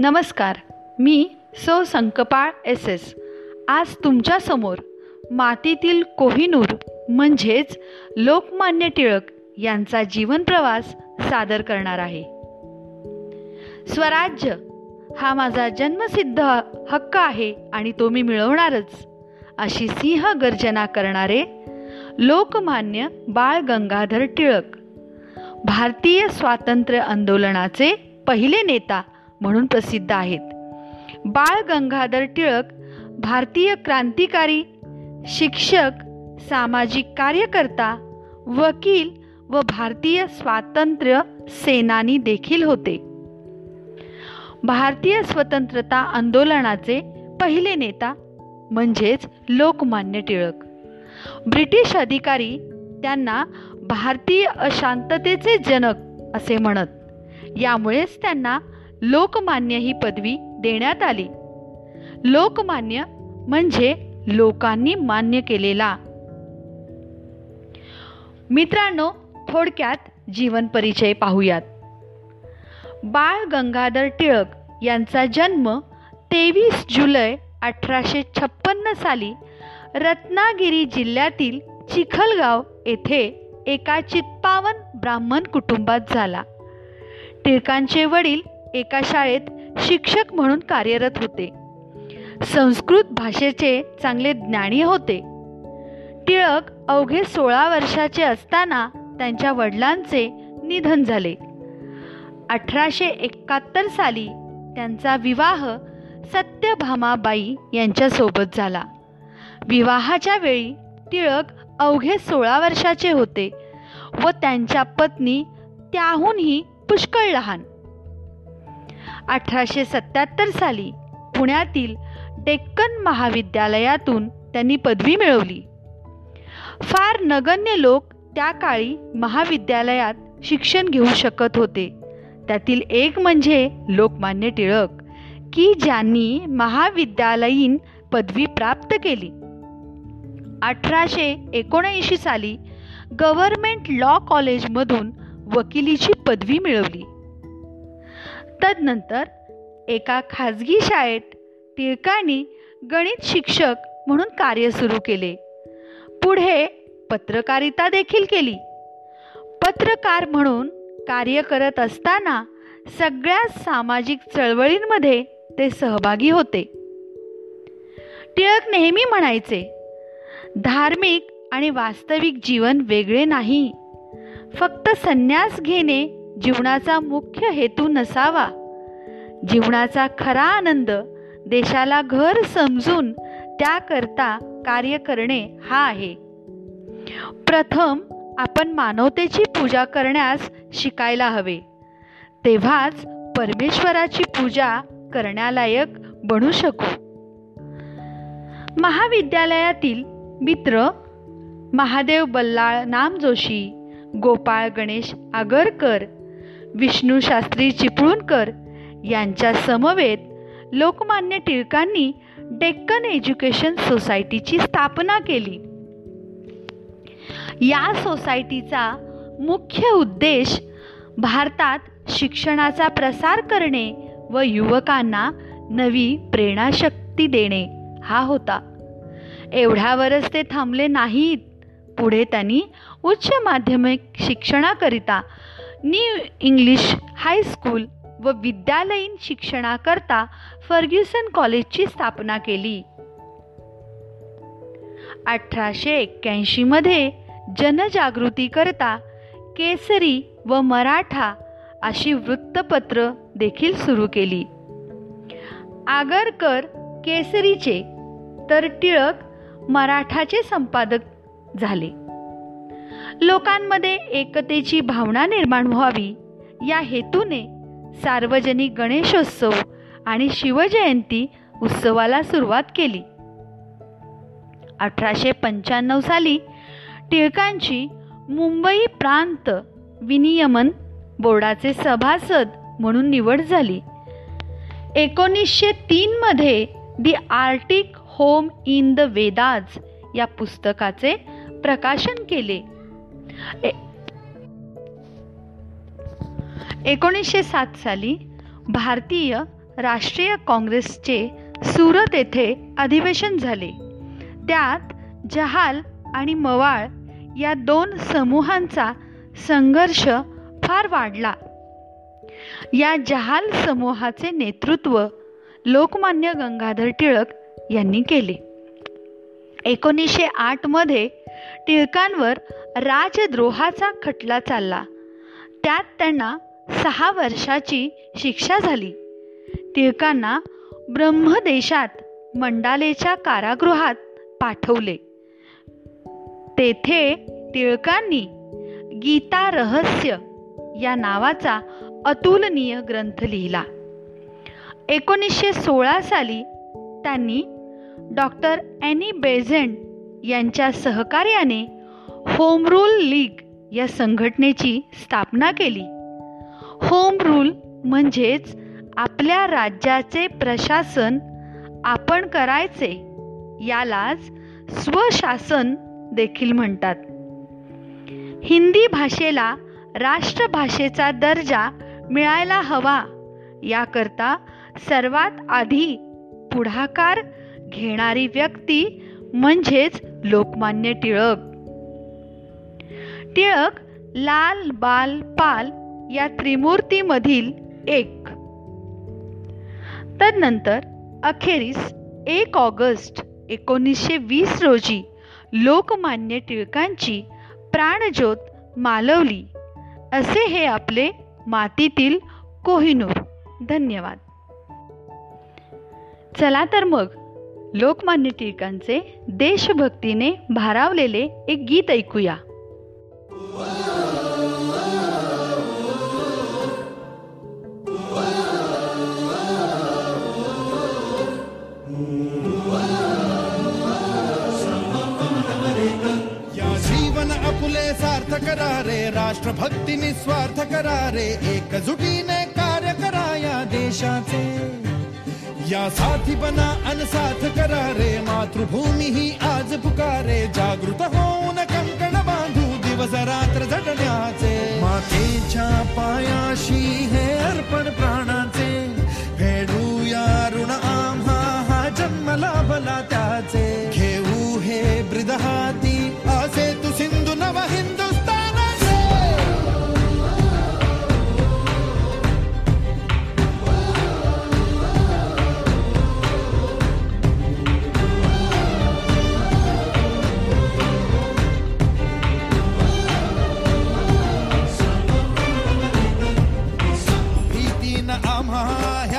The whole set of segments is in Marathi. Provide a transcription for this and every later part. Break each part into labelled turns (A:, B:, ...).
A: नमस्कार मी सौ संकपाळ एस एस. आज तुमच्यासमोर मातीतील कोहिनूर म्हणजेच लोकमान्य टिळक यांचा जीवनप्रवास सादर करणार आहे. स्वराज्य हा माझा जन्मसिद्ध हक्क आहे आणि तो मी मिळवणारच अशी सिंह गर्जना करणारे लोकमान्य बाळ गंगाधर टिळक. भारतीय स्वातंत्र्य आंदोलनाचे पहिले नेता म्हणून प्रसिद्ध आहेत. बाळ गंगाधर टिळक भारतीय क्रांतिकारी शिक्षक सामाजिक कार्यकर्ता वकील व भारतीय स्वातंत्र्य सेनानी देखील होते. भारतीय स्वतंत्रता आंदोलनाचे पहिले नेता म्हणजेच लोकमान्य टिळक. ब्रिटिश अधिकारी त्यांना भारतीय अशांततेचे जनक असे म्हणत यामुळेच त्यांना लोकमान्य ही पदवी देण्यात आली. लोकमान्य म्हणजे लोकांनी मान्य केलेला. मित्रांनो थोडक्यात जीवन परिचय पाहूयात. बाळ गंगाधर टिळक यांचा जन्म तेवीस जुलै अठराशे छप्पन्न साली रत्नागिरी जिल्ह्यातील चिखलगाव येथे एका चित्पावन ब्राह्मण कुटुंबात झाला. टिळकांचे वडील एका शाळेत शिक्षक म्हणून कार्यरत होते. संस्कृत भाषेचे चांगले ज्ञानी होते. टिळक अवघे सोळा वर्षाचे असताना त्यांच्या वडिलांचे निधन झाले. अठराशे एकाहत्तर साली त्यांचा विवाह सत्यभामाबाई यांच्यासोबत झाला. विवाहाच्या वेळी टिळक अवघे सोळा वर्षाचे होते व त्यांच्या पत्नी त्याहूनही पुष्कळ लहान. अठराशे सत्याहत्तर साली पुण्यातील डेक्कन महाविद्यालयातून त्यांनी पदवी मिळवली. फार नगण्य लोक त्या काळी महाविद्यालयात शिक्षण घेऊ शकत होते. त्यातील एक म्हणजे लोकमान्य टिळक की ज्यांनी महाविद्यालयीन पदवी प्राप्त केली. अठराशे एकोणऐंशी साली गव्हर्मेंट लॉ कॉलेजमधून वकिलीची पदवी मिळवली. तदनंतर एका खाजगी शाळेत टिळकांनी गणित शिक्षक म्हणून कार्य सुरू केले. पुढे पत्रकारिता देखील केली. पत्रकार म्हणून कार्य करत असताना सगळ्या सामाजिक चळवळींमध्ये ते सहभागी होते. टिळक नेहमी म्हणायचे धार्मिक आणि वास्तविक जीवन वेगळे नाही. फक्त संन्यास घेणे जीवनाचा मुख्य हेतू नसावा. जीवनाचा खरा आनंद देशाला घर समजून त्याकरता कार्य करणे हा आहे. प्रथम आपण मानवतेची पूजा करण्यास शिकायला हवे. तेव्हाच परमेश्वराची पूजा करण्यालायक बनू शकू. महाविद्यालयातील मित्र महादेव बल्लाळ नाम जोशी गोपाळ गणेश आगरकर विष्णू शास्त्री चिपळूणकर यांच्या समवेत लोकमान्य टिळकांनी डेक्कन एज्युकेशन सोसायटीची स्थापना केली. या सोसायटीचा मुख्य उद्देश भारतात शिक्षणाचा प्रसार करणे व युवकांना नवी प्रेरणाशक्ती देणे हा होता. एवढ्यावरच ते थांबले नाहीत. पुढे त्यांनी उच्च माध्यमिक शिक्षणाकरिता न्यू इंग्लिश हायस्कूल व विद्यालयीन शिक्षणाकरता फर्ग्युसन कॉलेजची स्थापना केली. अठराशे एक्क्याऐंशीमध्ये जनजागृतीकरता केसरी व मराठा अशी वृत्तपत्र देखील सुरू केली. आगरकर केसरीचे तर टिळक मराठाचे संपादक झाले. लोकांमध्ये एकतेची भावना निर्माण व्हावी. या हेतूने सार्वजनिक गणेशोत्सव आणि शिवजयंती उत्सवाला सुरुवात केली. अठराशे पंच्याण्णव साली टिळकांची मुंबई प्रांत विनियमन बोर्डाचे सभासद म्हणून निवड झाली. एकोणीसशे तीनमध्ये the Arctic home in the Vedas या पुस्तकाचे प्रकाशन केले. एकोणीसशे सात साली भारतीय राष्ट्रीय काँग्रेसचे सुरत येथे अधिवेशन झाले. त्यात जहाल आणि मवाळ या दोन समूहांचा संघर्ष फार वाढला. या जहाल समूहाचे नेतृत्व लोकमान्य गंगाधर टिळक यांनी केले. एकोणीसशे आठमध्ये टिळकांवर राजद्रोहाचा खटला चालला. त्यात त्यांना सहा वर्षाची शिक्षा झाली. टिळकांना ब्रह्मदेशात मंडालेच्या कारागृहात पाठवले. तेथे टिळकांनी गीता रहस्य या नावाचा अतुलनीय ग्रंथ लिहिला. एकोणीसशे सोळा साली त्यांनी डॉक्टर ॲनी बेझेंट यांच्या सहकार्याने होम रूल लीग या संघटनेची स्थापना केली. होम रूल म्हणजेच आपल्या राज्याचे प्रशासन आपण करायचे यालाच स्वशासन देखील म्हणतात. हिंदी भाषेला राष्ट्रभाषेचा दर्जा मिळायला हवा याकरता सर्वात आधी पुढाकार घेणारी व्यक्ती म्हणजेच लोकमान्य टिळक. टिळक लाल बाल पाल या त्रिमूर्तीमधील एक. तदनंतर अखेरीस एक ऑगस्ट एकोणीसशे वीस रोजी लोकमान्य टिळकांची प्राणज्योत मालवली. असे हे आपले मातीतील कोहिनूर. धन्यवाद. चला तर मग लोकमान्य टिळकांचे देशभक्तीने भारावलेले एक गीत ऐकूया.
B: रे राष्ट्रभक्ती निस्वार्थ करा रे एकजुटीने कार्य करा या देशाचे. या साथी बना अनसाथ करा रे मातृभूमी ही आज पुकारे जागृत होऊन कंकण बांधू दिवस रात्र झटण्याचे. मातेच्या पायाशी हे अर्पण प्राणाचे. फेडूया ऋण आम्हा हा जन्मला भला त्या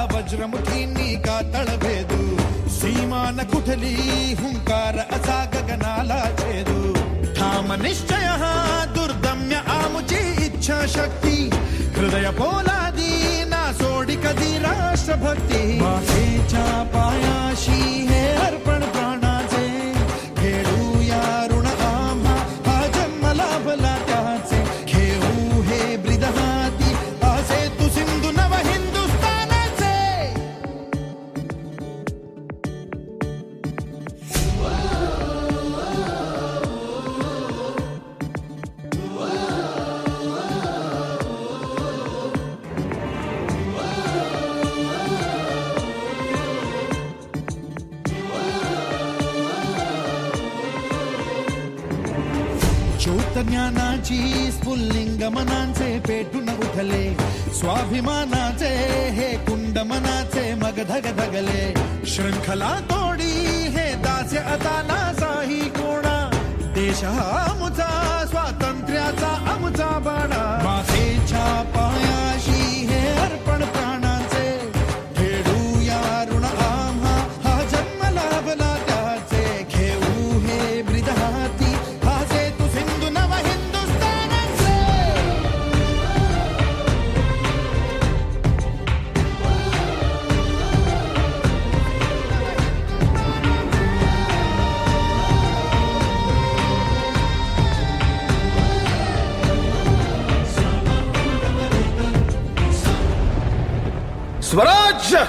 B: ह्या वज्रमुठींनी का तळभेदू सीमा न कुठली हुंकार असा गगनाला छेदू ठाम निश्चय हा दुर्दम्य आमुची इच्छा शक्ती हृदय पोलादी ना सोडी कधी राष्ट्रभक्ती मातेच्या पायाशी हे अर्पण ज्योत स्फुल्लिंग मनांचे पेटून उठले. स्वाभिमानाचे हे कुंड मनाचे मग धग धगले शृंखला तोडी हे दास्य आता नासाही कोणा. देश हा आमचा स्वातंत्र्याचा आमचा बाणा. मातेच्या पाया स्वराज्य